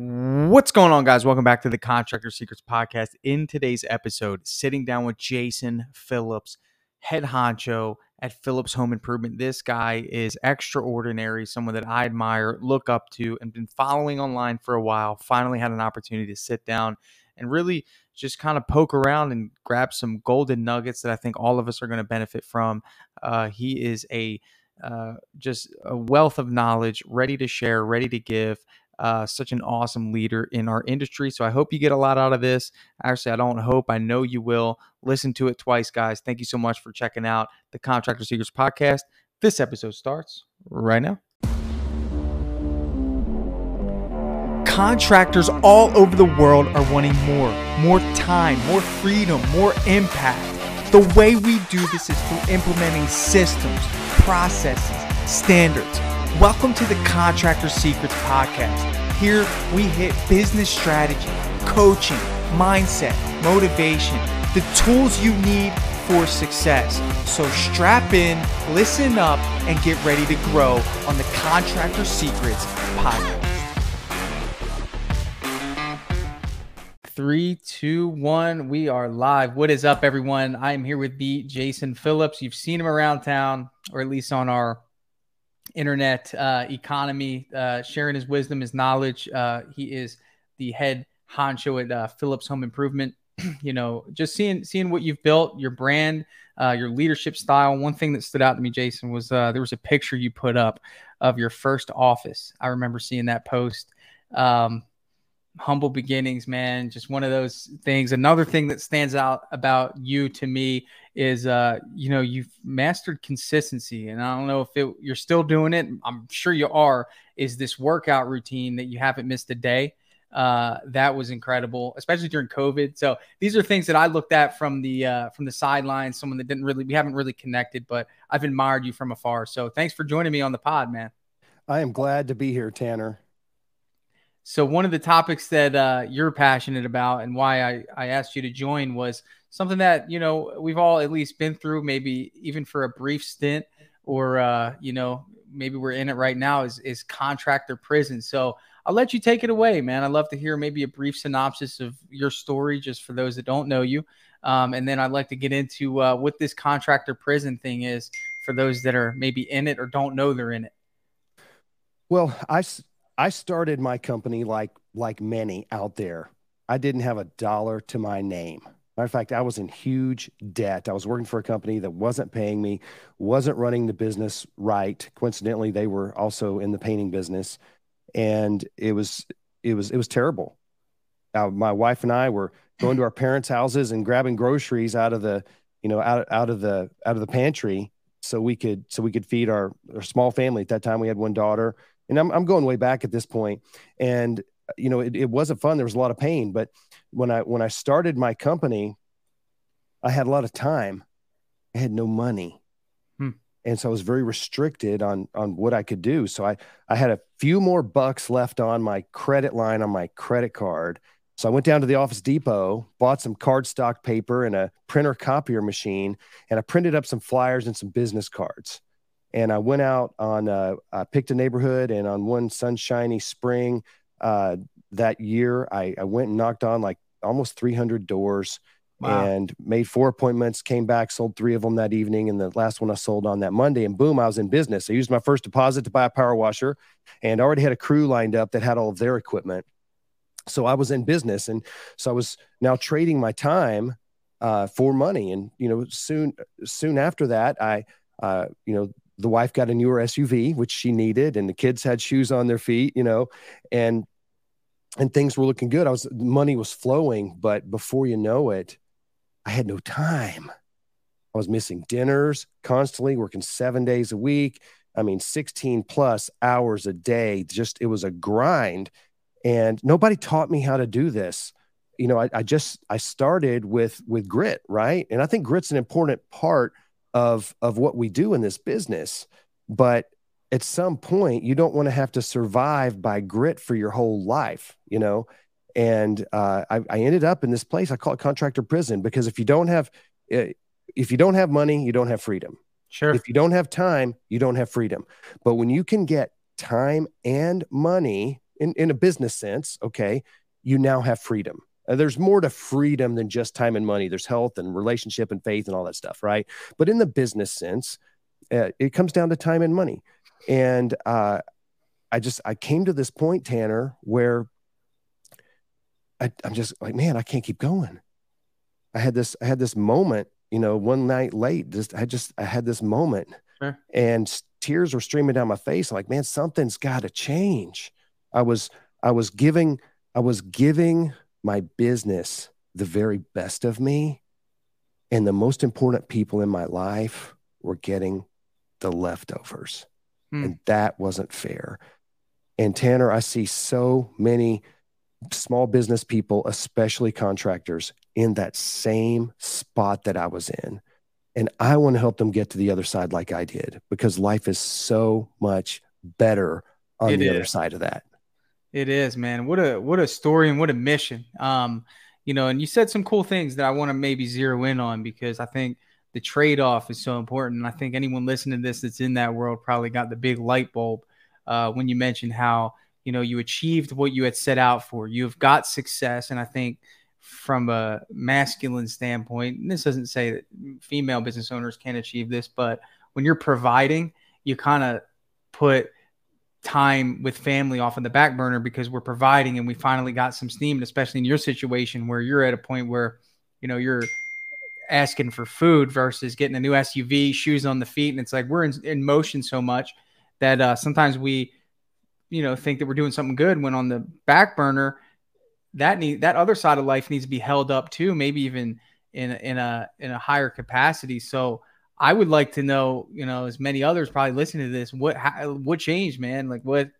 What's going on, guys? Welcome back to the Contractor Secrets Podcast. In today's episode, sitting down with Jason Phillips, head honcho at Phillips Home Improvement. This guy is extraordinary, someone that I admire, look up to, and been following online for a while. Finally had an opportunity to sit down and really just kind of poke around and grab some golden nuggets that I think all of us are going to benefit from. Uh, he is a uh, just a wealth of knowledge, ready to share, ready to give uh, such an awesome leader in our industry. So I hope you get a lot out of this. Actually, I don't hope, I know you will. Listen to it twice, guys. Thank you so much for checking out the Contractor Secrets podcast. This episode starts right now. Contractors all over the world are wanting more, more time, more freedom, more impact. The way we do this is through implementing systems, processes, standards Welcome to the Contractor Secrets Podcast. Here we hit business strategy, coaching, mindset, motivation, the tools you need for success. So strap in, listen up, and get ready to grow on the Contractor Secrets Podcast. Three, two, one. We are live. What is up, everyone? I am here with the Jason Phillips. You've seen him around town, or at least on our internet uh, economy, uh, sharing his wisdom, his knowledge. Uh, he is the head honcho at uh, Phillips Home Improvement. you know, just seeing seeing what you've built, your brand, uh, your leadership style. One thing that stood out to me, Jason, was uh, there was a picture you put up of your first office. I remember seeing that post. Um, humble beginnings, man. Just one of those things. Another thing that stands out about you to me is, uh, you know, you've mastered consistency, and I don't know if it, you're still doing it. I'm sure you are. Is this workout routine that you haven't missed a day? Uh, that was incredible, especially during COVID. So these are things that I looked at from the uh, from the sidelines. Someone that didn't really, we haven't really connected, but I've admired you from afar. So thanks for joining me on the pod, man. I am glad to be here, Tanner. So one of the topics that uh, you're passionate about and why I, I asked you to join was something that you know we've all at least been through, maybe even for a brief stint, or uh, you know maybe we're in it right now. Is is contractor prison? So I'll let you take it away, man. I'd love to hear maybe a brief synopsis of your story, just for those that don't know you, um, and then I'd like to get into uh, what this contractor prison thing is for those that are maybe in it or don't know they're in it. Well, I I started my company like like many out there. I didn't have a dollar to my name. Matter of fact, I was in huge debt. I was working for a company that wasn't paying me, wasn't running the business right. Coincidentally, they were also in the painting business, and it was it was it was terrible. Uh, my wife and I were going to our parents' houses and grabbing groceries out of the you know out out of the out of the pantry so we could so we could feed our, our small family. At that time, we had one daughter and I'm, I'm going way back at this point. And you know it, it wasn't fun. There was a lot of pain. But when i when i started my company i had a lot of time. I had no money. Hmm. and so i was very restricted on on what i could do. So i i had a few more bucks left on my credit line on my credit card. So I went down to the Office Depot, bought some cardstock paper and a printer copier machine, and I printed up some flyers and some business cards and I went out on uh, I picked a neighborhood, and on one sunshiny spring uh, that year, I, I, went and knocked on like almost 300 doors. Wow. And made four appointments, came back, sold three of them that evening. And the last one I sold on that Monday. And boom, I was in business. I used my first deposit to buy a power washer and already had a crew lined up that had all of their equipment. So I was in business. And so I was now trading my time uh, for money. And, you know, soon, soon after that, I, uh, you know, the wife got a newer SUV, which she needed, and the kids had shoes on their feet, you know, and and things were looking good. I was money was flowing, but before you know it, I had no time. I was missing dinners constantly, working seven days a week. I mean, 16 plus hours a day. Just it was a grind. And nobody taught me how to do this. You know, I, I just I started with with grit, right? And I think grit's an important part of of what we do in this business but at some point you don't want to have to survive by grit for your whole life you know? And uh, I, I, ended up in this place i call it contractor prison because if you don't have eh, if you don't have money you don't have freedom. Sure. If you don't have time you don't have freedom. But when you can get time and money in, in a business sense, okay, you now have freedom. Uh, there's more to freedom than just time and money. There's health and relationship and faith and all that stuff, right? But in the business sense, uh, it comes down to time and money. And uh, I just I came to this point, Tanner, where I, I'm just like, man, I can't keep going. I had this I had this moment, you know, one night late. Just I just I had this moment, sure. and tears were streaming down my face. I'm like, man, something's got to change. I was I was giving I was giving my business the very best of me, and the most important people in my life were getting the leftovers, hmm. and that wasn't fair. And Tanner, I see so many small business people, especially contractors, in that same spot that I was in. And I want to help them get to the other side like I did because life is so much better on it the is. other side of that. It is, man. What a what a story and what a mission. Um, you know, and you said some cool things that I want to maybe zero in on because I think the trade-off is so important. And I think anyone listening to this that's in that world probably got the big light bulb uh, when you mentioned how you know you achieved what you had set out for. You've got success, and I think from a masculine standpoint, and this doesn't say that female business owners can't achieve this, but when you're providing, you kind of put time with family off in the back burner because we're providing and we finally got some steam, and especially in your situation where you're at a point where you know you're asking for food versus getting a new SUV, shoes on the feet, and it's like we're in, in motion so much that uh, sometimes we, you know, think that we're doing something good when on the back burner, that need that other side of life needs to be held up too, maybe even in in a in a higher capacity. So I would like to know, you know, as many others probably listening to this, what how, what changed, man? Like what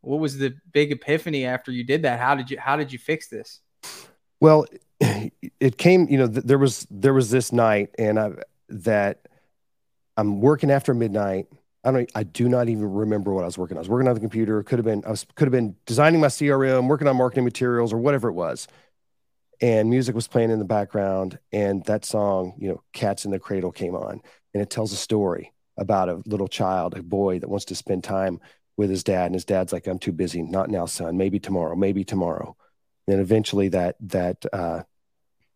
what was the big epiphany after you did that? How did you how did you fix this? Well, it came, you know, th- there was there was this night and I that I'm working after midnight I don't. I do not even remember what I was working on. I was working on the computer. Could have been. I was could have been designing my CRM, working on marketing materials, or whatever it was. And music was playing in the background, and that song, you know, "Cats in the Cradle" came on, and it tells a story about a little child, a boy that wants to spend time with his dad, and his dad's like, "I'm too busy. Not now, son. Maybe tomorrow. Maybe tomorrow." And eventually, that that uh,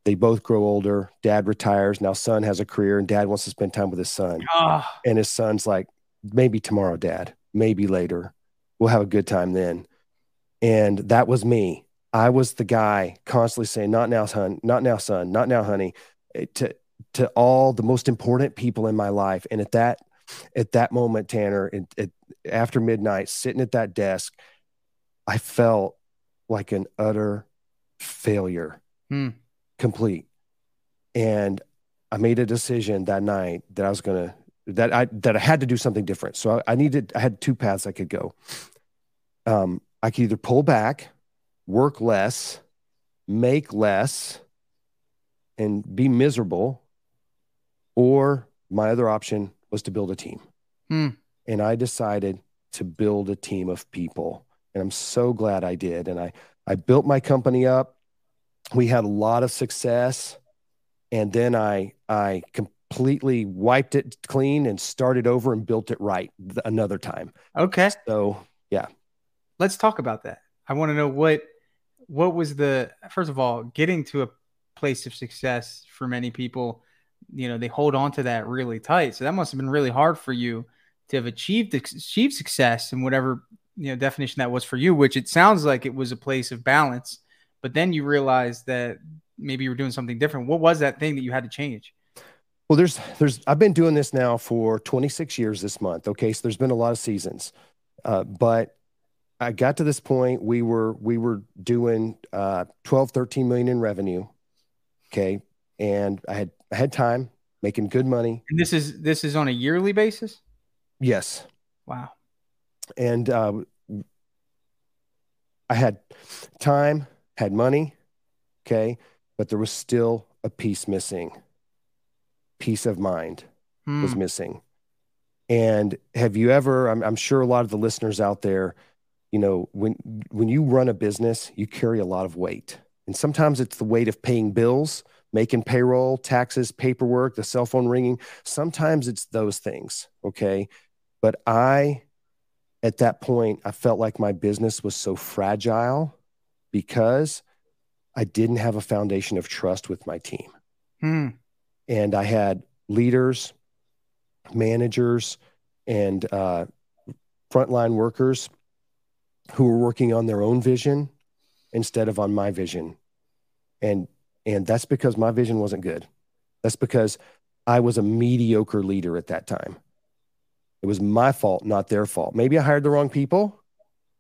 they both grow older. Dad retires. Now, son has a career, and dad wants to spend time with his son. Oh. And his son's like, maybe tomorrow, dad, maybe later. We'll have a good time then. And that was me. I was the guy constantly saying, not now, son, not now, son, not now, honey, to, to all the most important people in my life. And at that, at that moment, Tanner, it, it, after midnight, sitting at that desk, I felt like an utter failure, hmm. complete. And I made a decision that night that I was going to that I that I had to do something different. So I, I needed I had two paths I could go. Um, I could either pull back, work less, make less, and be miserable, or my other option was to build a team. Hmm. And I decided to build a team of people. And I'm so glad I did. And I I built my company up. We had a lot of success. And then I I completely wiped it clean and started over and built it right another time. Okay. So, yeah. Let's talk about that. I want to know what what was the first of all, getting to a place of success for many people, you know, they hold on to that really tight. So that must have been really hard for you to have achieved achieved success in whatever, you know, definition that was for you, which it sounds like it was a place of balance. But then you realized that maybe you were doing something different. What was that thing that you had to change? Well, there's there's I've been doing this now for 26 years this month. Okay, so there's been a lot of seasons, uh, but I got to this point. We were we were doing uh, 12, 13 million in revenue. Okay, and I had I had time making good money. And this is this is on a yearly basis. Yes. Wow. And uh, I had time, had money. Okay, but there was still a piece missing peace of mind hmm. was missing. And have you ever, I'm, I'm sure a lot of the listeners out there, you know, when when you run a business, you carry a lot of weight. And sometimes it's the weight of paying bills, making payroll, taxes, paperwork, the cell phone ringing. Sometimes it's those things. Okay. But I at that point, I felt like my business was so fragile because I didn't have a foundation of trust with my team. Hmm. And I had leaders, managers, and uh, frontline workers who were working on their own vision instead of on my vision. And and that's because my vision wasn't good. That's because I was a mediocre leader at that time. It was my fault, not their fault. Maybe I hired the wrong people.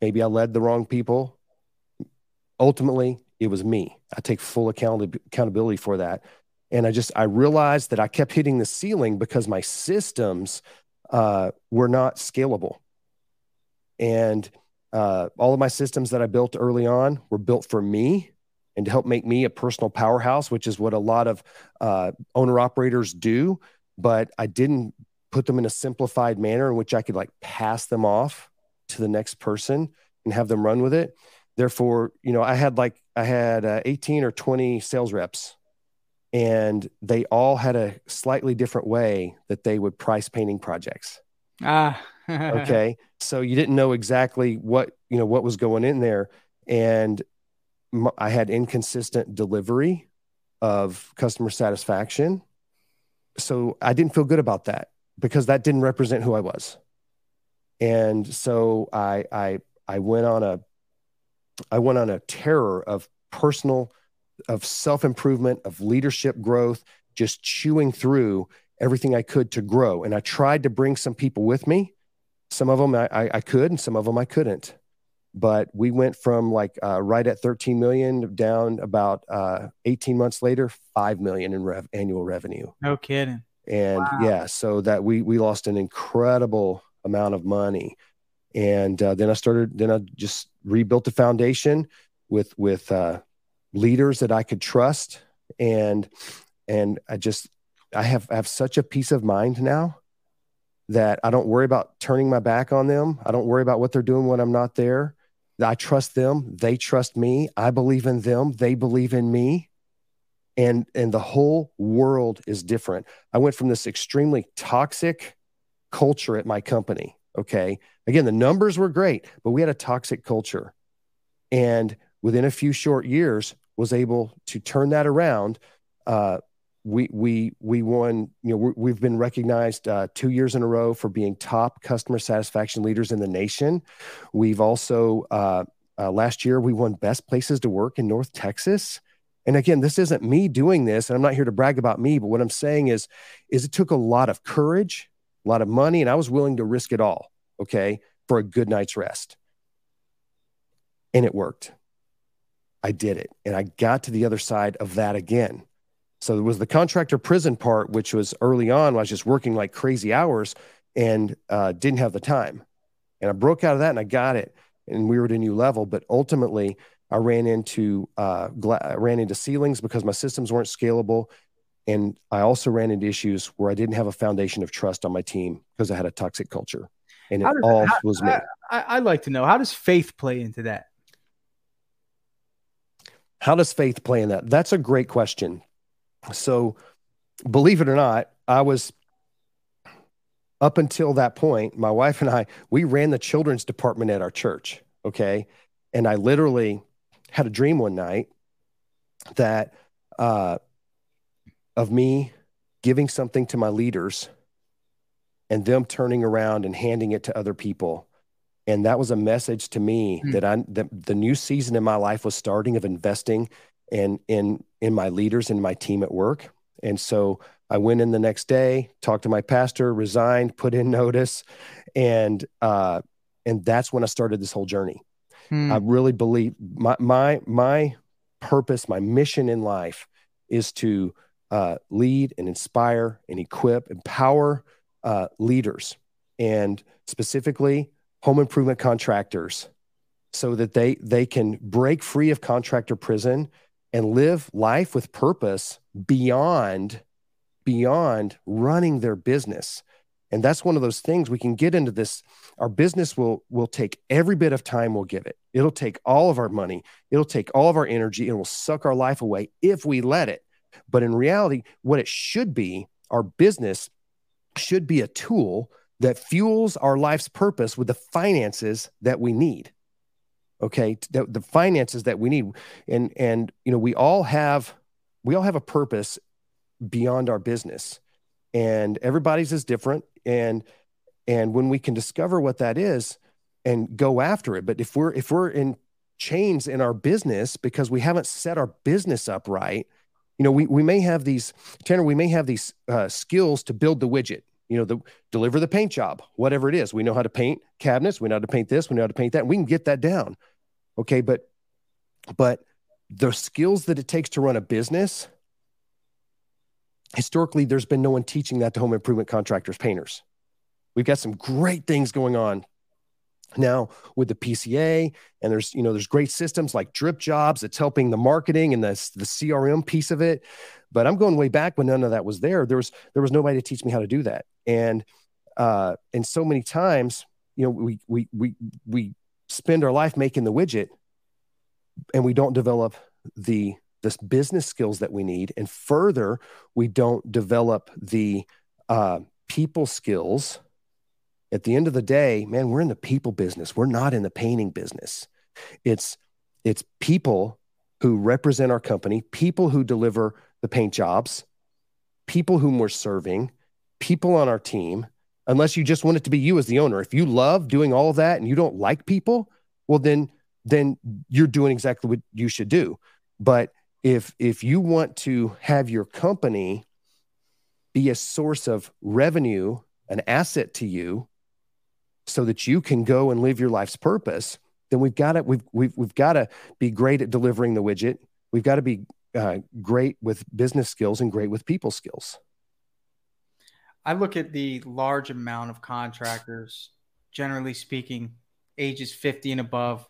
Maybe I led the wrong people. Ultimately, it was me. I take full account- accountability for that. And I just, I realized that I kept hitting the ceiling because my systems uh, were not scalable. And uh, all of my systems that I built early on were built for me and to help make me a personal powerhouse, which is what a lot of uh, owner operators do. But I didn't put them in a simplified manner in which I could like pass them off to the next person and have them run with it. Therefore, you know, I had like I had uh, 18 or 20 sales reps and they all had a slightly different way that they would price painting projects. Ah. okay. So you didn't know exactly what, you know, what was going in there and I had inconsistent delivery of customer satisfaction. So I didn't feel good about that because that didn't represent who I was. And so I I I went on a I went on a terror of personal of self-improvement, of leadership growth, just chewing through everything I could to grow. And I tried to bring some people with me. Some of them I, I could, and some of them I couldn't. But we went from like uh, right at 13 million down about uh, 18 months later, 5 million in rev- annual revenue. No kidding. And wow. yeah so that we we lost an incredible amount of money. And uh, then i started then i just rebuilt the foundation with with uh, leaders that i could trust. And and i just i have I have such a peace of mind now that i don't worry about turning my back on them. I don't worry about what they're doing when i'm not there i trust them they trust me i believe in them they believe in me. And and the whole world is different. I went from this extremely toxic culture at my company okay? Again the numbers were great but we had a toxic culture. And within a few short years was able to turn that around uh, we we we won you know we have been recognized uh, two years in a row for being top customer satisfaction leaders in the nation. We've also uh, uh last year we won best places to work in north texas. And again this isn't me doing this and i'm not here to brag about me but what i'm saying is is it took a lot of courage a lot of money and i was willing to risk it all okay for a good night's rest. And it worked. I did it and i got to the other side of that again so there was the contractor prison part which was early on i was just working like crazy hours and uh, didn't have the time and i broke out of that and i got it and we were at a new level but ultimately I ran into uh, gla- ran into ceilings because my systems weren't scalable, and I also ran into issues where I didn't have a foundation of trust on my team because I had a toxic culture, and it does, all how, was me. I, would like to know how does faith play into that. How does faith play in that? That's a great question. So, believe it or not, I was up until that point, my wife and I, we ran the children's department at our church. Okay. And I literally had a dream one night that uh, of me giving something to my leaders and them turning around and handing it to other people and that was a message to me mm. that i that the new season in my life was starting of investing in in in my leaders and my team at work and so i went in the next day talked to my pastor resigned put in notice and uh and that's when i started this whole journey Hmm. I really believe my my my purpose, my mission in life is to uh, lead and inspire and equip, empower uh, leaders, and specifically home improvement contractors, so that they they can break free of contractor prison and live life with purpose beyond beyond running their business. And that's one of those things we can get into this. Our business will will take every bit of time we'll give it. It'll take all of our money. It'll take all of our energy and will suck our life away if we let it. But in reality what it should be our business should be a tool that fuels our life's purpose with the finances that we need okay the, the finances that we need and and you know we all have we all have a purpose beyond our business and everybody's is different and and when we can discover what that is and go after it but if we're if we're in chains in our business because we haven't set our business up right you know we, we may have these tanner we may have these uh, skills to build the widget you know the deliver the paint job whatever it is. We know how to paint cabinets. We know how to paint this. We know how to paint that. We can get that down. Okay but but the skills that it takes to run a business historically there's been no one teaching that to home improvement contractors painters. We've got some great things going on now with the PCA and there's you know there's great systems like DripJobs that's helping the marketing and the, the CRM piece of it. But I'm going way back when none of that was there. There was there was nobody to teach me how to do that and uh and so many times you know we we we we spend our life making the widget and we don't develop the the business skills that we need and further we don't develop the uh, people skills at the end of the day, man, we're in the people business. We're not in the painting business. It's it's people who represent our company, people who deliver the paint jobs, people whom we're serving, people on our team. Unless you just want it to be you as the owner. If you love doing all of that and you don't like people, well then then you're doing exactly what you should do. But if if you want to have your company be a source of revenue, an asset to you, so that you can go and live your life's purpose, then we've got to we've we've we've got to be great at delivering the widget. We've got to be uh, great with business skills and great with people skills. I look at the large amount of contractors, generally speaking, ages 50 and above,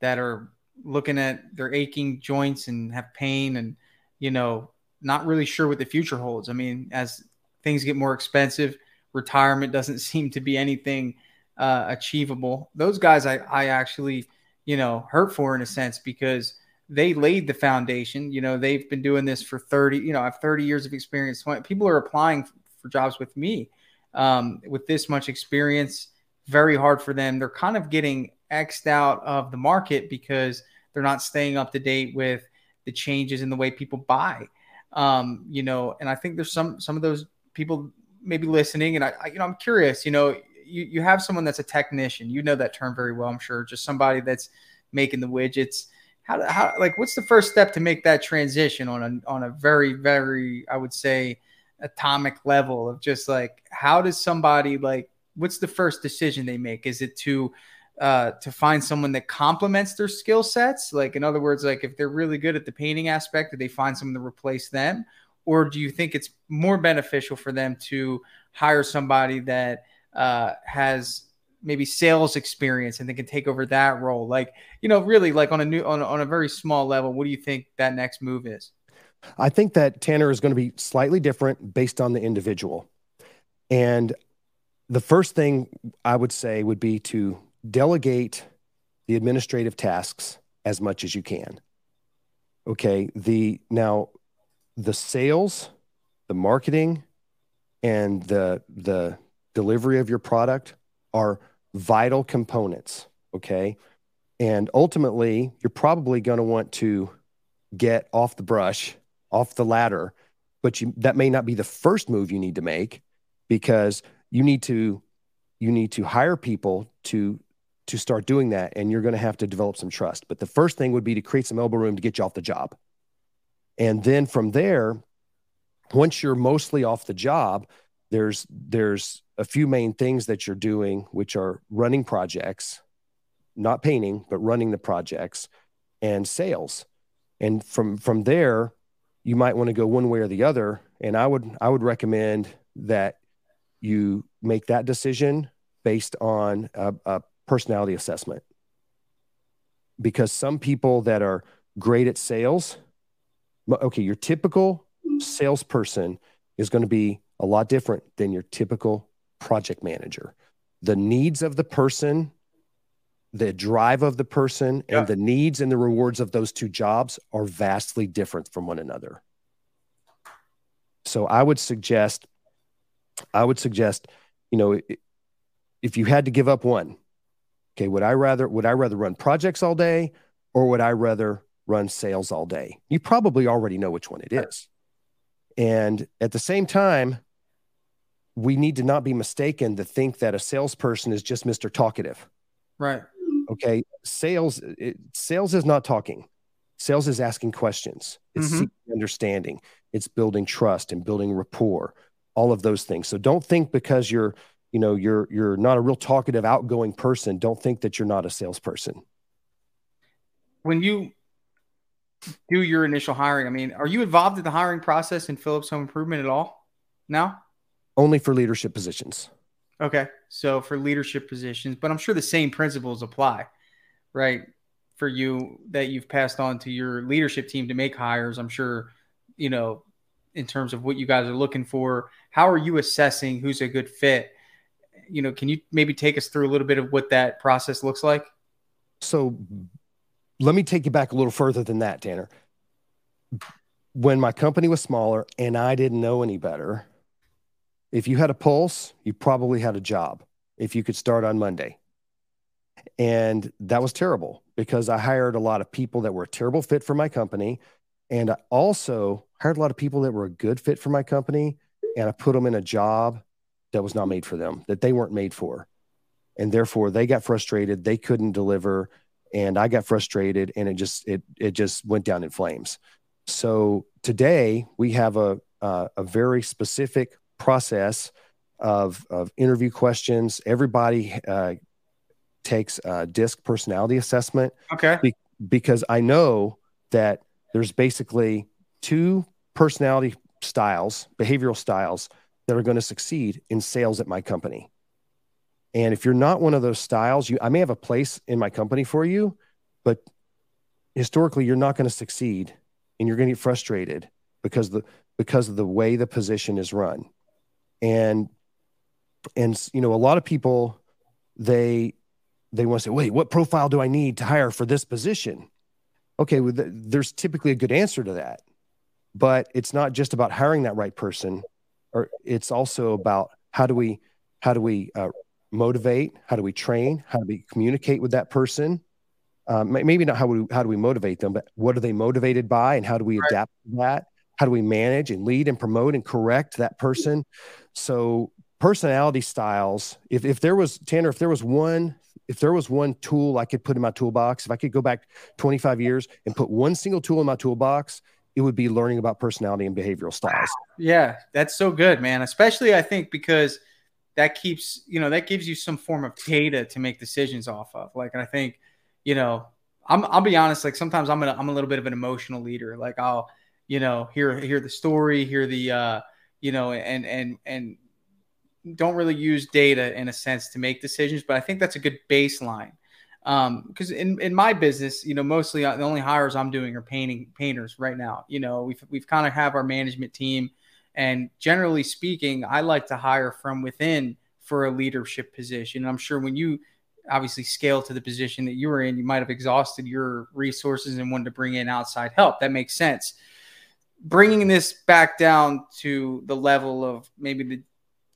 that are looking at their aching joints and have pain and, you know, not really sure what the future holds. I mean, as things get more expensive, retirement doesn't seem to be anything uh, achievable. Those guys, I, I actually, you know, hurt for in a sense because they laid the foundation. You know, they've been doing this for 30, you know, I have 30 years of experience. People are applying for jobs with me um, with this much experience. Very hard for them. They're kind of getting X'd out of the market because they're not staying up to date with the changes in the way people buy. Um, you know, and I think there's some some of those people maybe listening, and I, I you know, I'm curious, you know, you, you have someone that's a technician. You know that term very well, I'm sure. Just somebody that's making the widgets. How, how like what's the first step to make that transition on a on a very very I would say atomic level of just like how does somebody like what's the first decision they make? Is it to uh, to find someone that complements their skill sets? Like, in other words, like if they're really good at the painting aspect, do they find someone to replace them? Or do you think it's more beneficial for them to hire somebody that uh, has maybe sales experience and they can take over that role like you know really like on a new on, on a very small level what do you think that next move is i think that tanner is going to be slightly different based on the individual and the first thing i would say would be to delegate the administrative tasks as much as you can okay the now the sales the marketing and the the delivery of your product are vital components. Okay. And ultimately, you're probably going to want to get off the brush, off the ladder, but you, that may not be the first move you need to make because you need to you need to hire people to to start doing that and you're going to have to develop some trust. But the first thing would be to create some elbow room to get you off the job. And then from there once you're mostly off the job there's there's a few main things that you're doing which are running projects not painting but running the projects and sales. And from from there you might want to go one way or the other and i would i would recommend that you make that decision based on a, a personality assessment because some people that are great at sales okay your typical salesperson is going to be a lot different than your typical project manager. The needs of the person, the drive of the person, yeah. and the needs and the rewards of those two jobs are vastly different from one another. So I would suggest, I would suggest, you know, if you had to give up one, okay, would I rather would I rather run projects all day or would I rather run sales all day? You probably already know which one it is. And at the same time, we need to not be mistaken to think that a salesperson is just Mr. Talkative. Right. Okay. Sales, it, sales is not talking. Sales is asking questions. It's mm-hmm. understanding. It's building trust and building rapport. All of those things. So don't think because you're, you know, you're you're not a real talkative, outgoing person. Don't think that you're not a salesperson. When you do your initial hiring, I mean, are you involved in the hiring process in Phillips Home Improvement at all now? Only for leadership positions. Okay. So for leadership positions, but I'm sure the same principles apply, right? For you that you've passed on to your leadership team to make hires. I'm sure, you know, in terms of what you guys are looking for, how are you assessing who's a good fit? You know, can you maybe take us through a little bit of what that process looks like? So let me take you back a little further than that, Tanner. When my company was smaller and I didn't know any better, if you had a pulse, you probably had a job if you could start on Monday. And that was terrible because I hired a lot of people that were a terrible fit for my company. And I also hired a lot of people that were a good fit for my company. And I put them in a job that was not made for them, that they weren't made for. And therefore they got frustrated. They couldn't deliver. And I got frustrated and it just, it, it just went down in flames. So today we have a, uh, a very specific process of, of interview questions. Everybody uh, takes a DISC personality assessment. Okay. Be- because I know that there's basically two personality styles, behavioral styles that are going to succeed in sales at my company. And if you're not one of those styles, you I may have a place in my company for you, but historically you're not going to succeed and you're going to get frustrated because the because of the way the position is run and and you know a lot of people they they want to say wait what profile do i need to hire for this position? Okay well, there's typically a good answer to that but it's not just about hiring that right person or it's also about how do we how do we uh, motivate how do we train how do we communicate with that person? Um, maybe not how we how do we motivate them but what are they motivated by and how do we right. adapt to that? How do we manage and lead and promote and correct that person so personality styles if, if there was tanner if there was one if there was one tool i could put in my toolbox if i could go back 25 years and put one single tool in my toolbox it would be learning about personality and behavioral styles. Yeah that's so good man. Especially i think because that keeps you know that gives you some form of data to make decisions off of. Like and i think you know I'm, i'll be honest like sometimes i'm a, i'm a little bit of an emotional leader. Like i'll you know hear hear the story hear the uh you know and and and don't really use data in a sense to make decisions but i think that's a good baseline because um, in, in my business, you know, mostly uh, the only hires I'm doing are painting painters right now. You know, we've we've kind of have our management team, and generally speaking, I like to hire from within for a leadership position. And I'm sure when you obviously scale to the position that you were in, you might have exhausted your resources and wanted to bring in outside help. That makes sense bringing this back down to the level of maybe the,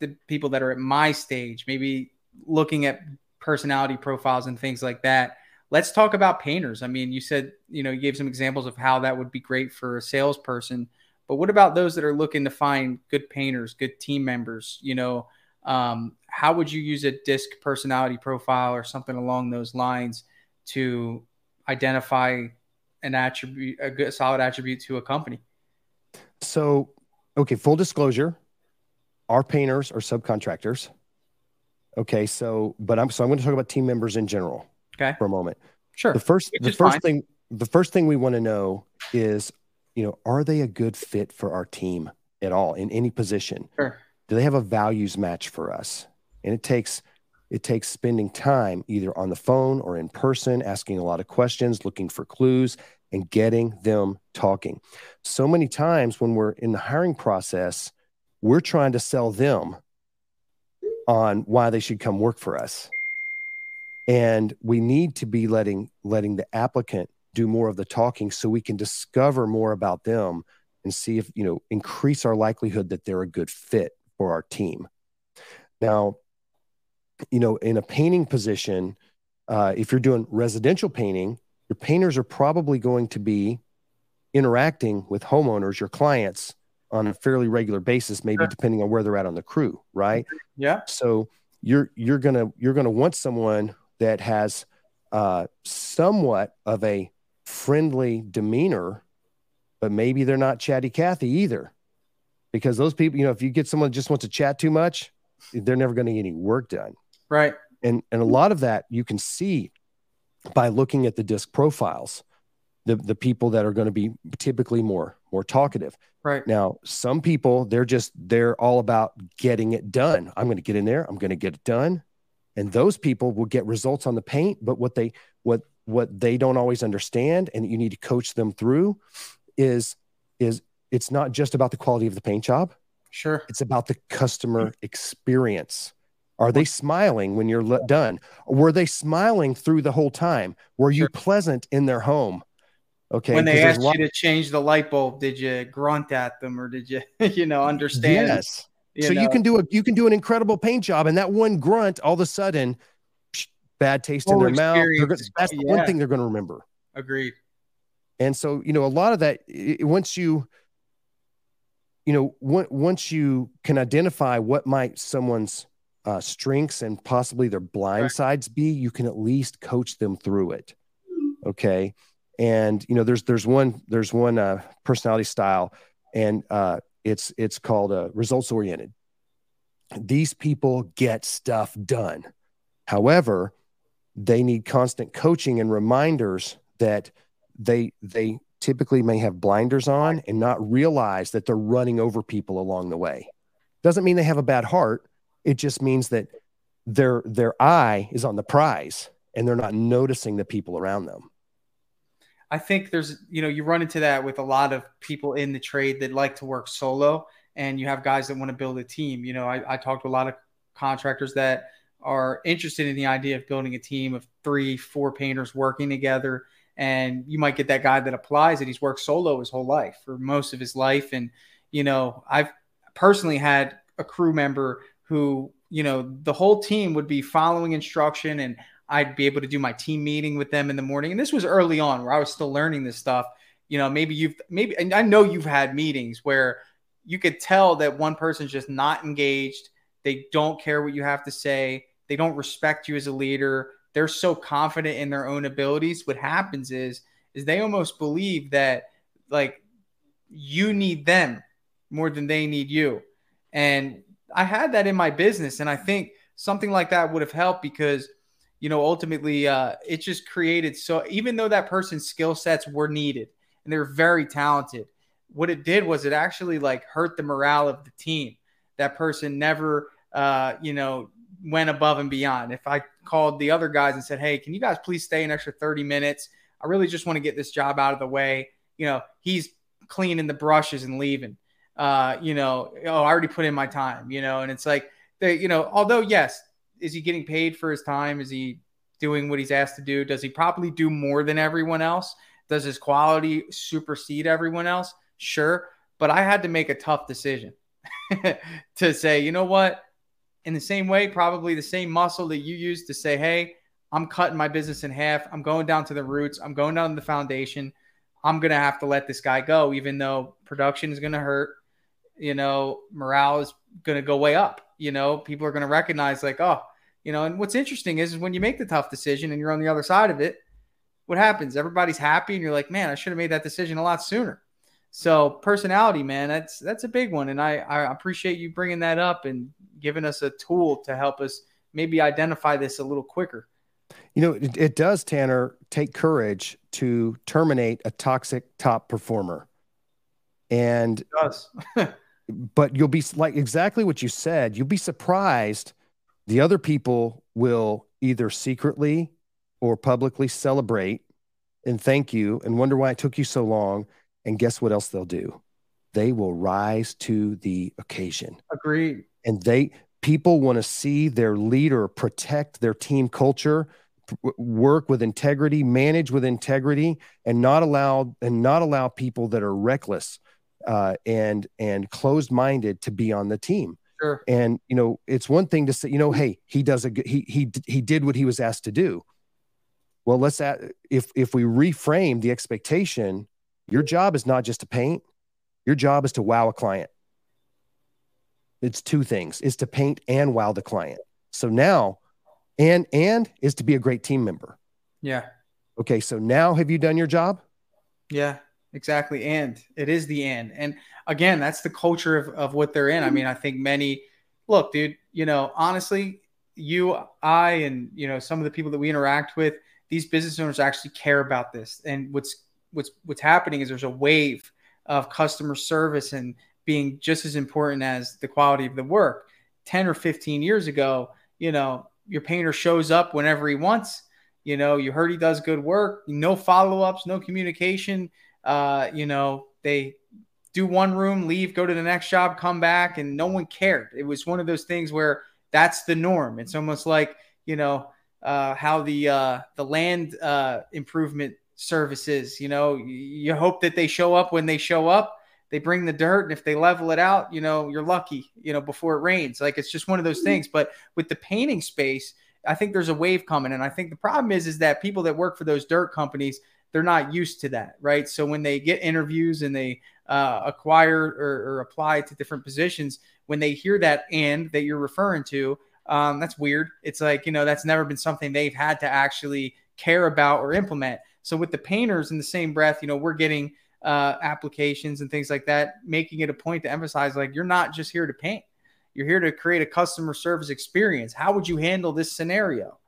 the people that are at my stage, maybe looking at personality profiles and things like that. Let's talk about painters. I mean, you said, you know, you gave some examples of how that would be great for a salesperson, but what about those that are looking to find good painters, good team members? You know, um, how would you use a DISC personality profile or something along those lines to identify an attribute, a good solid attribute to a company? So, okay, full disclosure, our painters are subcontractors. Okay, so but I'm so I'm going to talk about team members in general. Okay. For a moment. Sure. The first Which the first fine. thing the first thing we want to know is, you know, are they a good fit for our team at all in any position? Sure. Do they have a values match for us? And it takes it takes spending time either on the phone or in person, asking a lot of questions, looking for clues, and getting them talking. So many times when we're in the hiring process, we're trying to sell them on why they should come work for us. And we need to be letting letting the applicant do more of the talking so we can discover more about them and see if, you know, increase our likelihood that they're a good fit for our team. Now, you know, in a painting position, uh, if you're doing residential painting, your painters are probably going to be interacting with homeowners, your clients, on a fairly regular basis, maybe sure. depending on where they're at on the crew, right? Yeah. So you're you're gonna you're gonna want someone that has uh, somewhat of a friendly demeanor, but maybe they're not chatty Cathy either, because those people, you know, if you get someone that just wants to chat too much, they're never going to get any work done. Right. And and a lot of that you can see by looking at the DISC profiles, the the people that are going to be typically more more talkative. Right. Now, some people they're just they're all about getting it done. I'm going to get in there, I'm going to get it done. And those people will get results on the paint, but what they what what they don't always understand and you need to coach them through is is it's not just about the quality of the paint job. Sure. It's about the customer mm-hmm. experience. Are they smiling when you're done? Were they smiling through the whole time? Were you sure. pleasant in their home? Okay. When they asked lot- you to change the light bulb, did you grunt at them or did you, you know, understand? Yes. You so know? you can do a you can do an incredible paint job, and that one grunt, all of a sudden, bad taste in their mouth. Gonna, that's the yeah. one thing they're going to remember. Agreed. And so, you know, a lot of that it, once you, you know, once you can identify what might someone's uh, strengths and possibly their blind right. sides be, you can at least coach them through it. Okay and you know there's there's one there's one uh, personality style and uh, it's it's called uh, results oriented these people get stuff done however they need constant coaching and reminders that they they typically may have blinders on and not realize that they're running over people along the way doesn't mean they have a bad heart it just means that their their eye is on the prize and they're not noticing the people around them I think there's, you know, you run into that with a lot of people in the trade that like to work solo, and you have guys that want to build a team. You know, I, I talked to a lot of contractors that are interested in the idea of building a team of three, four painters working together. And you might get that guy that applies it. He's worked solo his whole life for most of his life. And, you know, I've personally had a crew member who, you know, the whole team would be following instruction and I'd be able to do my team meeting with them in the morning. And this was early on where I was still learning this stuff. You know, maybe you've maybe and I know you've had meetings where you could tell that one person's just not engaged. They don't care what you have to say. They don't respect you as a leader. They're so confident in their own abilities. What happens is is they almost believe that like you need them more than they need you. And I had that in my business and I think something like that would have helped because you know, ultimately, uh, it just created so even though that person's skill sets were needed and they were very talented, what it did was it actually like hurt the morale of the team. That person never, uh, you know, went above and beyond. If I called the other guys and said, "Hey, can you guys please stay an extra 30 minutes? I really just want to get this job out of the way." You know, he's cleaning the brushes and leaving. Uh, you know, oh, I already put in my time. You know, and it's like they, you know, although yes, is he getting paid for his time? Is he doing what he's asked to do? Does he probably do more than everyone else? Does his quality supersede everyone else? Sure. But I had to make a tough decision to say, you know what? In the same way, probably the same muscle that you use to say, hey, I'm cutting my business in half. I'm going down to the roots. I'm going down to the foundation. I'm going to have to let this guy go, even though production is going to hurt. You know, morale is going to go way up you know, people are going to recognize like, oh, you know, and what's interesting is, is when you make the tough decision and you're on the other side of it, what happens? Everybody's happy and you're like, man, I should have made that decision a lot sooner. So personality, man, that's that's a big one, and I I appreciate you bringing that up and giving us a tool to help us maybe identify this a little quicker. You know, it, it does, Tanner, take courage to terminate a toxic top performer, and it does. but you'll be like exactly what you said. You'll be surprised. The other people will either secretly or publicly celebrate and thank you and wonder why it took you so long. And guess what else they'll do? They will rise to the occasion. Agreed. And they, people want to see their leader protect their team culture, work with integrity, manage with integrity, and not allow and not allow people that are reckless uh, and and closed minded to be on the team. Sure. And you know, it's one thing to say, you know, hey, he does a good, he he he did what he was asked to do. Well, let's add, if if we reframe the expectation, your job is not just to paint, your job is to wow a client. It's two things: is to paint and wow the client. So now, and and is to be a great team member. Yeah. Okay. So now, have you done your job? Yeah. Exactly. And it is the end. And again, that's the culture of, of what they're in. I mean, I think many look, dude, you know, honestly, you, I, and you know, some of the people that we interact with, these business owners actually care about this. And what's what's what's happening is there's a wave of customer service and being just as important as the quality of the work. 10 or 15 years ago, you know, your painter shows up whenever he wants. You know, you heard he does good work, no follow ups, no communication. Uh, you know, they do one room, leave, go to the next job, come back, and no one cared. It was one of those things where that's the norm. It's almost like you know uh, how the uh, the land uh, improvement services. You know, you hope that they show up when they show up. They bring the dirt, and if they level it out, you know, you're lucky. You know, before it rains, like it's just one of those things. But with the painting space, I think there's a wave coming, and I think the problem is is that people that work for those dirt companies they're not used to that, right? So when they get interviews and they uh, acquire or, or, apply to different positions, when they hear that and that you're referring to, um, that's weird. It's like, you know, that's never been something they've had to actually care about or implement. So with the painters in the same breath, you know, we're getting uh, applications and things like that, making it a point to emphasize like, you're not just here to paint. You're here to create a customer service experience. How would you handle this scenario?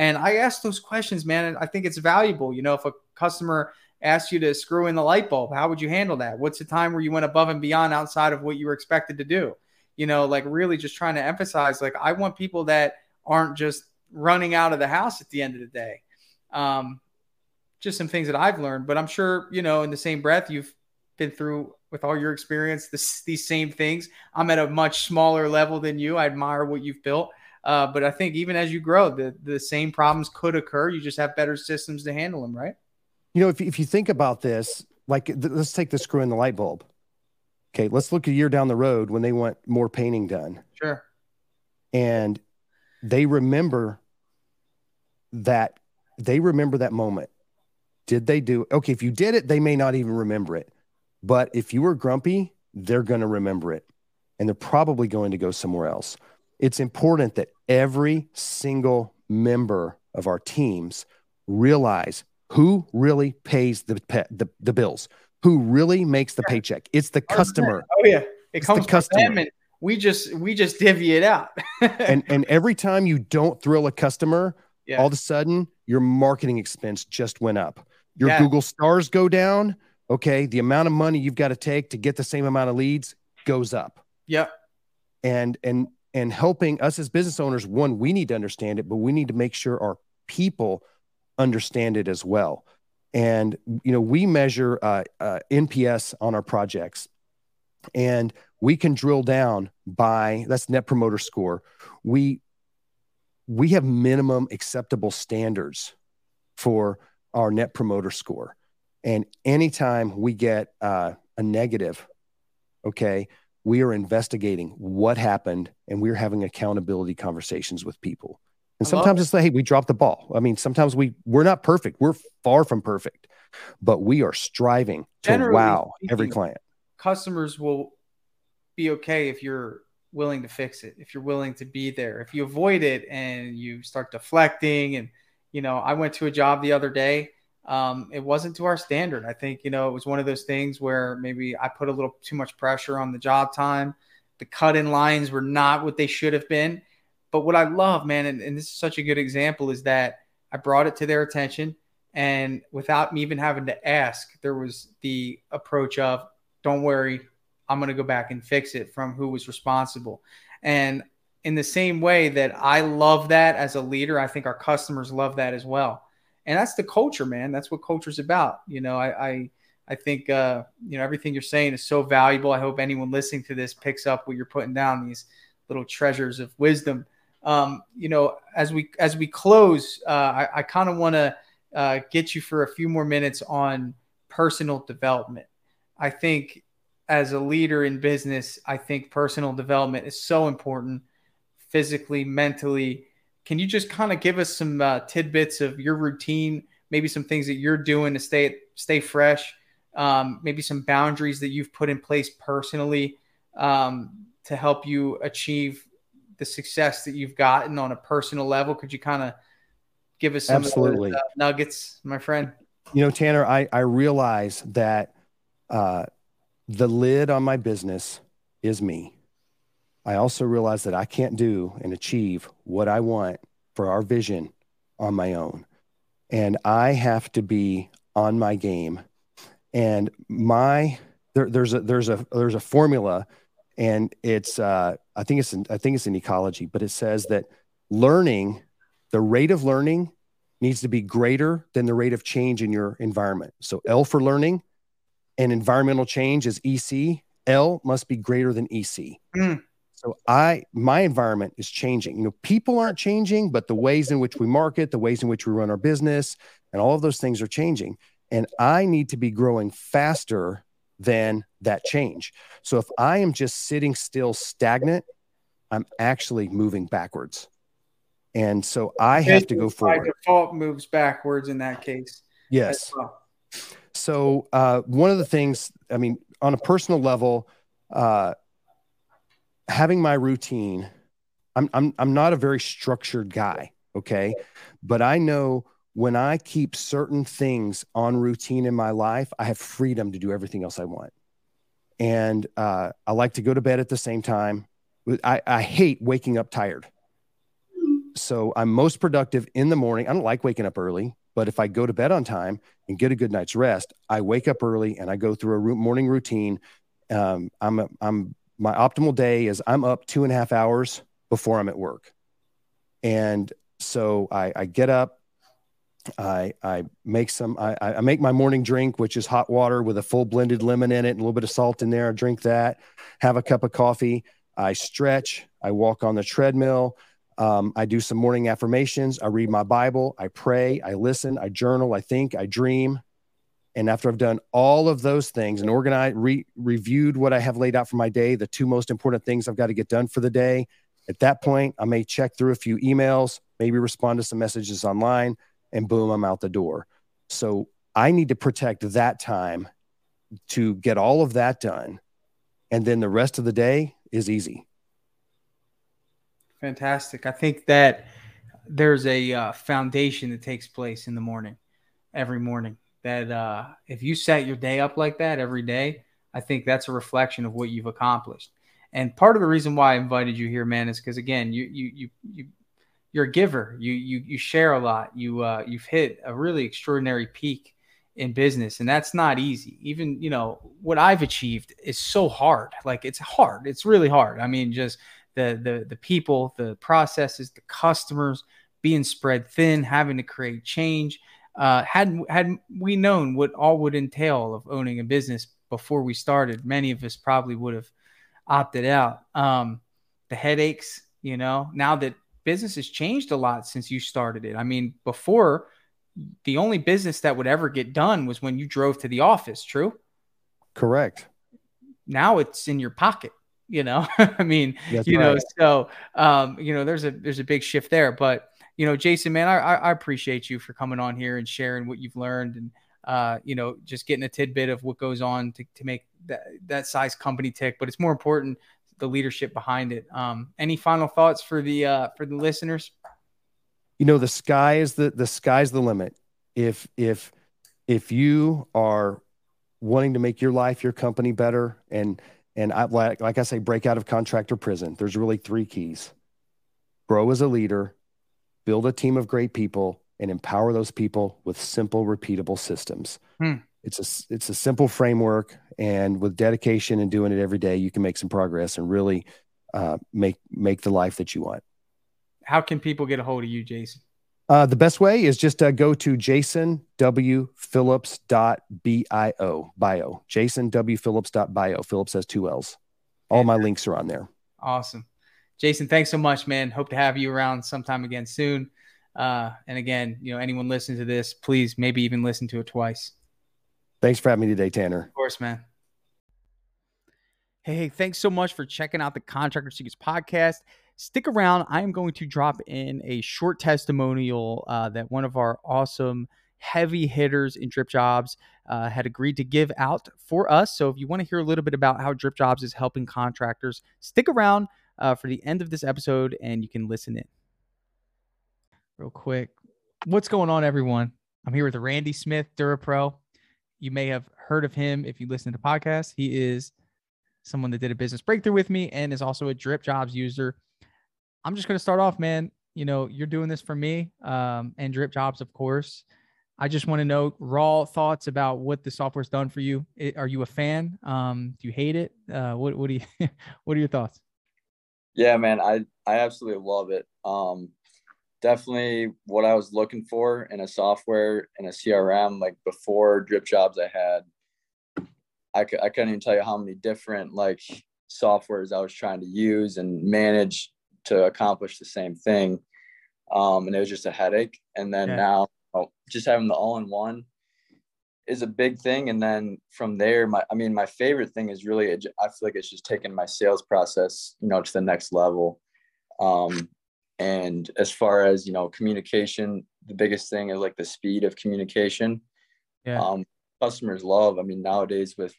And I ask those questions, man. I think it's valuable. You know, if a customer asks you to screw in the light bulb, how would you handle that? What's the time where you went above and beyond outside of what you were expected to do? You know, like really just trying to emphasize, like, I want people that aren't just running out of the house at the end of the day. Um, just some things that I've learned, but I'm sure, you know, in the same breath, you've been through with all your experience, this, these same things. I'm at a much smaller level than you. I admire what you've built. Uh, but I think even as you grow, the, the same problems could occur. You just have better systems to handle them, right? You know, if, if you think about this, like th- let's take the screw in the light bulb. Okay, let's look a year down the road when they want more painting done. Sure. And they remember that they remember that moment. Did they do okay? If you did it, they may not even remember it. But if you were grumpy, they're going to remember it and they're probably going to go somewhere else. It's important that every single member of our teams realize who really pays the the, the bills, who really makes the paycheck. It's the oh, customer. Oh yeah, it it's comes the customer. we just we just divvy it out. and and every time you don't thrill a customer, yeah. all of a sudden your marketing expense just went up. Your yeah. Google stars go down. Okay, the amount of money you've got to take to get the same amount of leads goes up. Yep. And and and helping us as business owners, one, we need to understand it, but we need to make sure our people understand it as well. And you know, we measure uh, uh, NPS on our projects, and we can drill down by that's Net Promoter Score. We we have minimum acceptable standards for our Net Promoter Score, and anytime we get uh, a negative, okay, we are investigating what happened, and we're having accountability conversations with people. And sometimes it's like, hey, we dropped the ball. I mean, sometimes we we're not perfect. We're far from perfect, but we are striving to Generally wow speaking, every client. Customers will be okay if you're willing to fix it, if you're willing to be there. If you avoid it and you start deflecting, and you know, I went to a job the other day. Um, it wasn't to our standard. I think you know it was one of those things where maybe I put a little too much pressure on the job time. The cut in lines were not what they should have been but what I love, man, and, and this is such a good example, is that I brought it to their attention. And without me even having to ask, there was the approach of, don't worry, I'm going to go back and fix it from who was responsible. And in the same way that I love that as a leader, I think our customers love that as well. And that's the culture, man. That's what culture's about. You know, I, I, I think, uh, you know, everything you're saying is so valuable. I hope anyone listening to this picks up what you're putting down, these little treasures of wisdom um, you know, as we as we close, uh, I, I kind of want to uh, get you for a few more minutes on personal development. I think as a leader in business, I think personal development is so important physically, mentally. Can you just kind of give us some uh, tidbits of your routine, maybe some things that you're doing to stay stay fresh, um, maybe some boundaries that you've put in place personally um, to help you achieve the success that you've gotten on a personal level? Could you kind of give us some Absolutely. Those, uh, nuggets, my friend? You know, Tanner, I, I realize that uh, the lid on my business is me. I also realize that I can't do and achieve what I want for our vision on my own. And I have to be on my game. And my there, there's a there's a there's a formula and it's uh, I think it's in, I think it's in ecology, but it says that learning, the rate of learning needs to be greater than the rate of change in your environment. So L for learning and environmental change is EC. L must be greater than EC. Mm. So I my environment is changing. You know, people aren't changing, but the ways in which we market, the ways in which we run our business, and all of those things are changing. And I need to be growing faster than that change. So if I am just sitting still stagnant, I'm actually moving backwards. And so I have to go forward. By default moves backwards in that case. Yes. Well. So uh, one of the things, I mean, on a personal level, uh, having my routine, I'm, I'm, I'm not a very structured guy. Okay. But I know when I keep certain things on routine in my life, I have freedom to do everything else I want. And uh, I like to go to bed at the same time. I, I hate waking up tired. So I'm most productive in the morning. I don't like waking up early, but if I go to bed on time and get a good night's rest, I wake up early and I go through a morning routine. Um, I'm, a, I'm, my optimal day is I'm up two and a half hours before I'm at work. And so I, I get up, I I make some I, I make my morning drink, which is hot water with a full blended lemon in it and a little bit of salt in there. I drink that, have a cup of coffee. I stretch. I walk on the treadmill. Um, I do some morning affirmations. I read my Bible. I pray. I listen. I journal. I think. I dream. And after I've done all of those things and organized, re- reviewed what I have laid out for my day, the two most important things I've got to get done for the day, at that point, I may check through a few emails, maybe respond to some messages online and boom, I'm out the door. So I need to protect that time to get all of that done. And then the rest of the day is easy. Fantastic. I think that there's a uh, foundation that takes place in the morning, every morning. That uh, if you set your day up like that every day, I think that's a reflection of what you've accomplished. And part of the reason why I invited you here, man, is because again, you you you you you're a giver. You you you share a lot. You uh, you've hit a really extraordinary peak in business, and that's not easy. Even you know what I've achieved is so hard. Like it's hard. It's really hard. I mean, just the the the people, the processes, the customers being spread thin, having to create change. Uh, had had we known what all would entail of owning a business before we started, many of us probably would have opted out. Um, the headaches, you know, now that business has changed a lot since you started it. I mean, before the only business that would ever get done was when you drove to the office, true? Correct. Now it's in your pocket, you know. I mean, That's you right. know, so um, you know, there's a there's a big shift there. But you know, Jason, man, I, I appreciate you for coming on here and sharing what you've learned and uh, you know, just getting a tidbit of what goes on to, to make that, that size company tick. But it's more important the leadership behind it. Um, any final thoughts for the uh, for the listeners? You know, the sky is the the sky's the limit. If if if you are wanting to make your life, your company better, and and I, like like I say, break out of contractor prison. There's really three keys: grow as a leader, build a team of great people, and empower those people with simple, repeatable systems. Hmm it's a it's a simple framework, and with dedication and doing it every day, you can make some progress and really uh, make make the life that you want. How can people get a hold of you, Jason? Uh, the best way is just uh, go to jasonwphillips.bio bio jasonwphillips.bio. Phillips has two L's. All my links are on there. Awesome. Jason, thanks so much, man. Hope to have you around sometime again soon. Uh, and again, you know, anyone listening to this, please maybe even listen to it twice. Thanks for having me today, Tanner. Of course, man. Hey, hey, thanks so much for checking out the Contractor Secrets podcast. Stick around. I am going to drop in a short testimonial uh, that one of our awesome heavy hitters in DripJobs uh, had agreed to give out for us. So if you want to hear a little bit about how DripJobs is helping contractors, stick around uh, for the end of this episode and you can listen in. Real quick, what's going on, everyone? I'm here with Randy Smith, DuraPro. You may have heard of him if you listen to podcasts. He is someone that did a business breakthrough with me and is also a DripJobs user. I'm just going to start off, man. You know, you're doing this for me um, and DripJobs, of course. I just want to know raw thoughts about what the software's done for you. It, are you a fan? Um, do you hate it? Uh, what what do you what are your thoughts? Yeah, man, I I absolutely love it. Um, definitely what I was looking for in a software and a CRM. Like before DripJobs, I had I I couldn't even tell you how many different like softwares I was trying to use and manage to accomplish the same thing. Um, and it was just a headache. And then yeah. now oh, just having the all in one is a big thing. And then from there, my, I mean, my favorite thing is really, I feel like it's just taking my sales process, you know, to the next level. Um, and as far as, you know, communication, the biggest thing is like the speed of communication. Yeah. Um, customers love, I mean, nowadays with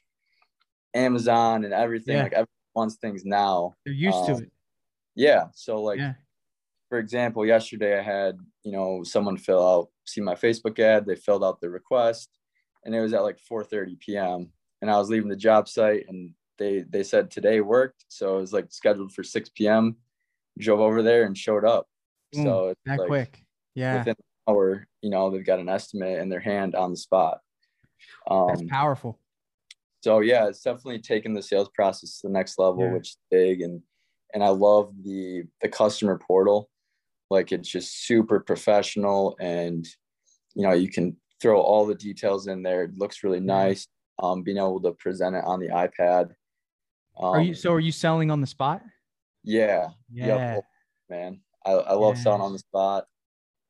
Amazon and everything, yeah. like everyone wants things now. They're used um, to it. Yeah. So like, yeah. for example, yesterday I had, you know, someone fill out, see my Facebook ad, they filled out the request and it was at like 4.30 p.m. And I was leaving the job site and they, they said today worked. So it was like scheduled for 6 p.m. Drove over there and showed up. Mm, so it's that like quick. Yeah. Within an hour, you know, they've got an estimate in their hand on the spot. Um, That's powerful. So yeah, it's definitely taken the sales process to the next level, yeah. which is big. And and I love the the customer portal. Like it's just super professional, and you know you can throw all the details in there. It looks really nice. Um, being able to present it on the iPad. Um, are you so? Are you selling on the spot? Yeah. Yeah. Yep, man, I, I love yeah. selling on the spot.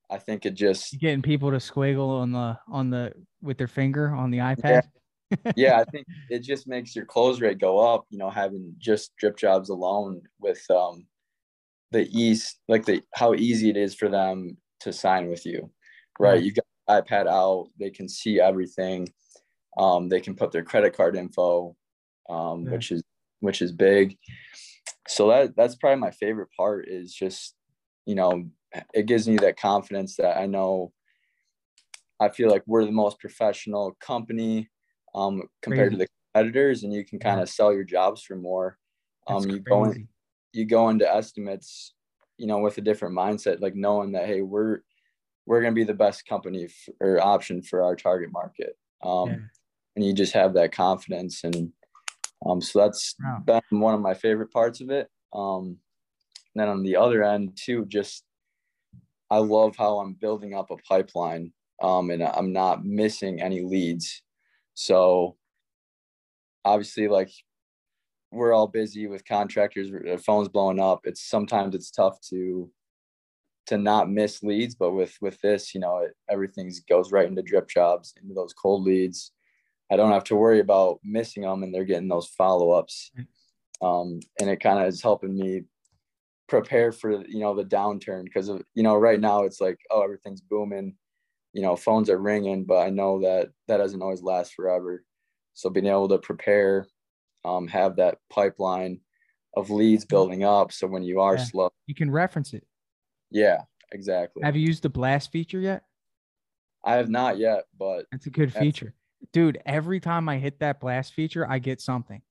I think it just getting people to squiggle on the on the with their finger on the iPad. Yeah. yeah, I think it just makes your close rate go up. You know, having just DripJobs alone with um the ease, like the how easy it is for them to sign with you, right? You've got iPad out, they can see everything. Um, they can put their credit card info, um, yeah. which is which is big. So that that's probably my favorite part is just you know it gives me that confidence that I know I feel like we're the most professional company um, compared crazy. to the competitors, and you can kind of sell your jobs for more. Um, you go in, you go into estimates, you know, with a different mindset, like knowing that hey, we're we're going to be the best company f- or option for our target market. Um, yeah. And you just have that confidence, and um, so that's wow. been one of my favorite parts of it. Um, then on the other end too, just I love how I'm building up a pipeline um, and I'm not missing any leads. So obviously, like we're all busy with contractors, phones blowing up. It's sometimes it's tough to to not miss leads, but with with this, you know, it, everything goes right into DripJobs, into those cold leads. I don't have to worry about missing them, and they're getting those follow ups. Um, and it kind of is helping me prepare for you know the downturn because you know right now it's like oh everything's booming you know phones are ringing but i know that that doesn't always last forever so being able to prepare um, have that pipeline of leads building up so when you are yeah. slow you can reference it yeah exactly. Have you used the blast feature yet? I have not yet but it's a good feature. Dude every time i hit that blast feature i get something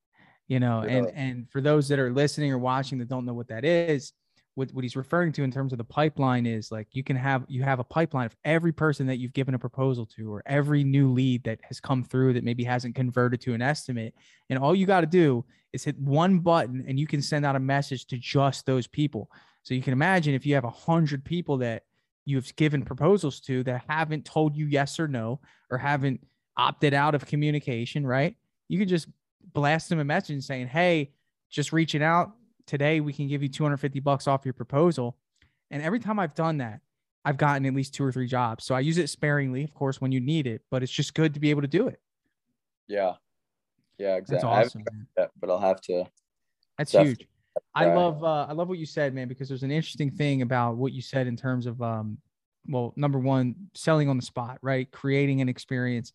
you know and and for those that are listening or watching that don't know what that is what, what he's referring to in terms of the pipeline is like you can have you have a pipeline of every person that you've given a proposal to or every new lead that has come through that maybe hasn't converted to an estimate. And all you got to do is hit one button and you can send out a message to just those people so you can imagine if you have a hundred people that you've given proposals to that haven't told you yes or no or haven't opted out of communication right you can just blast them a message saying, Hey, just reaching out today, we can give you 250 bucks off your proposal. And every time I've done that, I've gotten at least two or three jobs. So I use it sparingly, of course, when you need it, but it's just good to be able to do it. Yeah. Yeah, exactly. That's awesome, that, but I'll have to. That's huge. I love uh, I love what you said, man, because there's an interesting thing about what you said in terms of um, well, number one, selling on the spot, right? Creating an experience.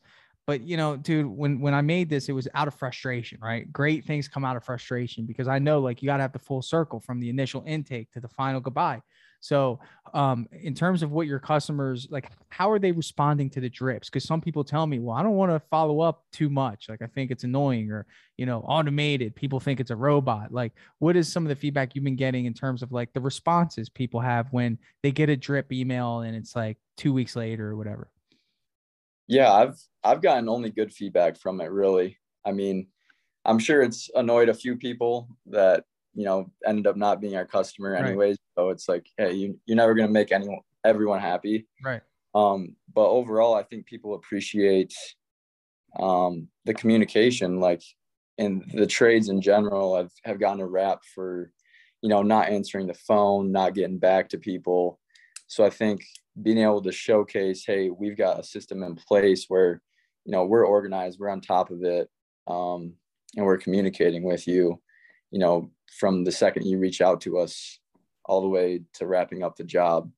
But you know, dude, when when I made this, it was out of frustration, right? Great things come out of frustration because I know like you got to have the full circle from the initial intake to the final goodbye. So, um, in terms of what your customers like, how are they responding to the drips? Because some people tell me, well, I don't want to follow up too much. Like, I think it's annoying or, you know, automated. People think it's a robot. Like, what is some of the feedback you've been getting in terms of like the responses people have when they get a drip email and it's like two weeks later or whatever? Yeah, I've I've gotten only good feedback from it. Really, I mean, I'm sure it's annoyed a few people that you know ended up not being our customer anyways. Right. So it's like, hey, you, you're never gonna make anyone everyone happy. Right. Um, but overall, I think people appreciate um, the communication. Like in the trades in general, I've have gotten a rap for you know not answering the phone, not getting back to people. So I think being able to showcase, hey, we've got a system in place where you know we're organized, we're on top of it, um, and we're communicating with you you know, from the second you reach out to us all the way to wrapping up the job.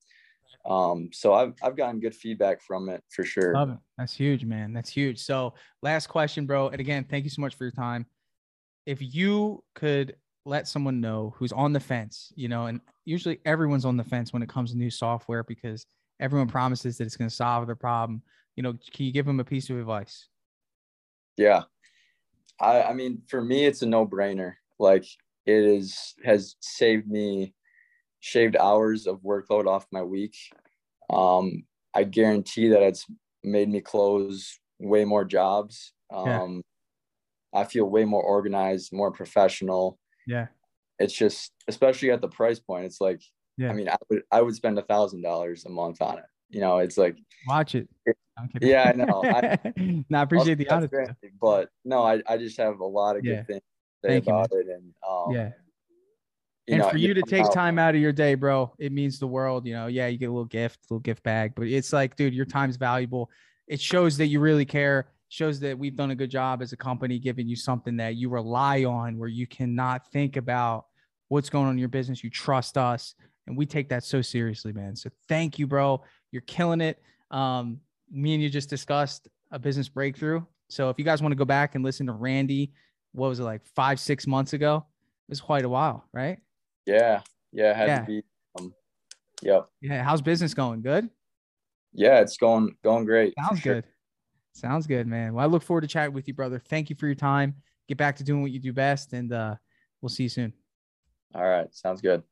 Um, so I've, I've gotten good feedback from it for sure. Love it. That's huge, man. That's huge. So last question, bro. And again, thank you so much for your time. If you could let someone know who's on the fence, you know, and usually everyone's on the fence when it comes to new software because everyone promises that it's going to solve their problem. You know, can you give them a piece of advice? Yeah. I, I mean, for me, it's a no brainer. Like it is has saved me shaved hours of workload off my week. Um, I guarantee that it's made me close way more jobs. Um, yeah. I feel way more organized, more professional. Yeah. It's just, especially at the price point, it's like, yeah. I mean, I would, I would spend a thousand dollars a month on it. You know, it's like, watch it. yeah, I know. I, no, I appreciate the honesty. But no, I, I just have a lot of yeah. good things Thank about you, it. And um, yeah. and know, for you to take time out of your day, bro, it means the world. You know, yeah, you get a little gift, little gift bag, but it's like, dude, your time's valuable. It shows that you really care. Shows that we've done a good job as a company, giving you something that you rely on, where you cannot think about what's going on in your business. You trust us, and we take that so seriously, man. So thank you, bro. You're killing it. Um, me and you just discussed a business breakthrough. So if you guys want to go back and listen to Randy what was it like five, six months ago? It was quite a while, right? Yeah. Yeah. Had yeah. to be. Um, yep. Yeah. How's business going? Good. Yeah, it's going going great. Sounds good. Sounds good, man. Well, I look forward to chatting with you, brother. Thank you for your time. Get back to doing what you do best, and uh, we'll see you soon. All right. Sounds good.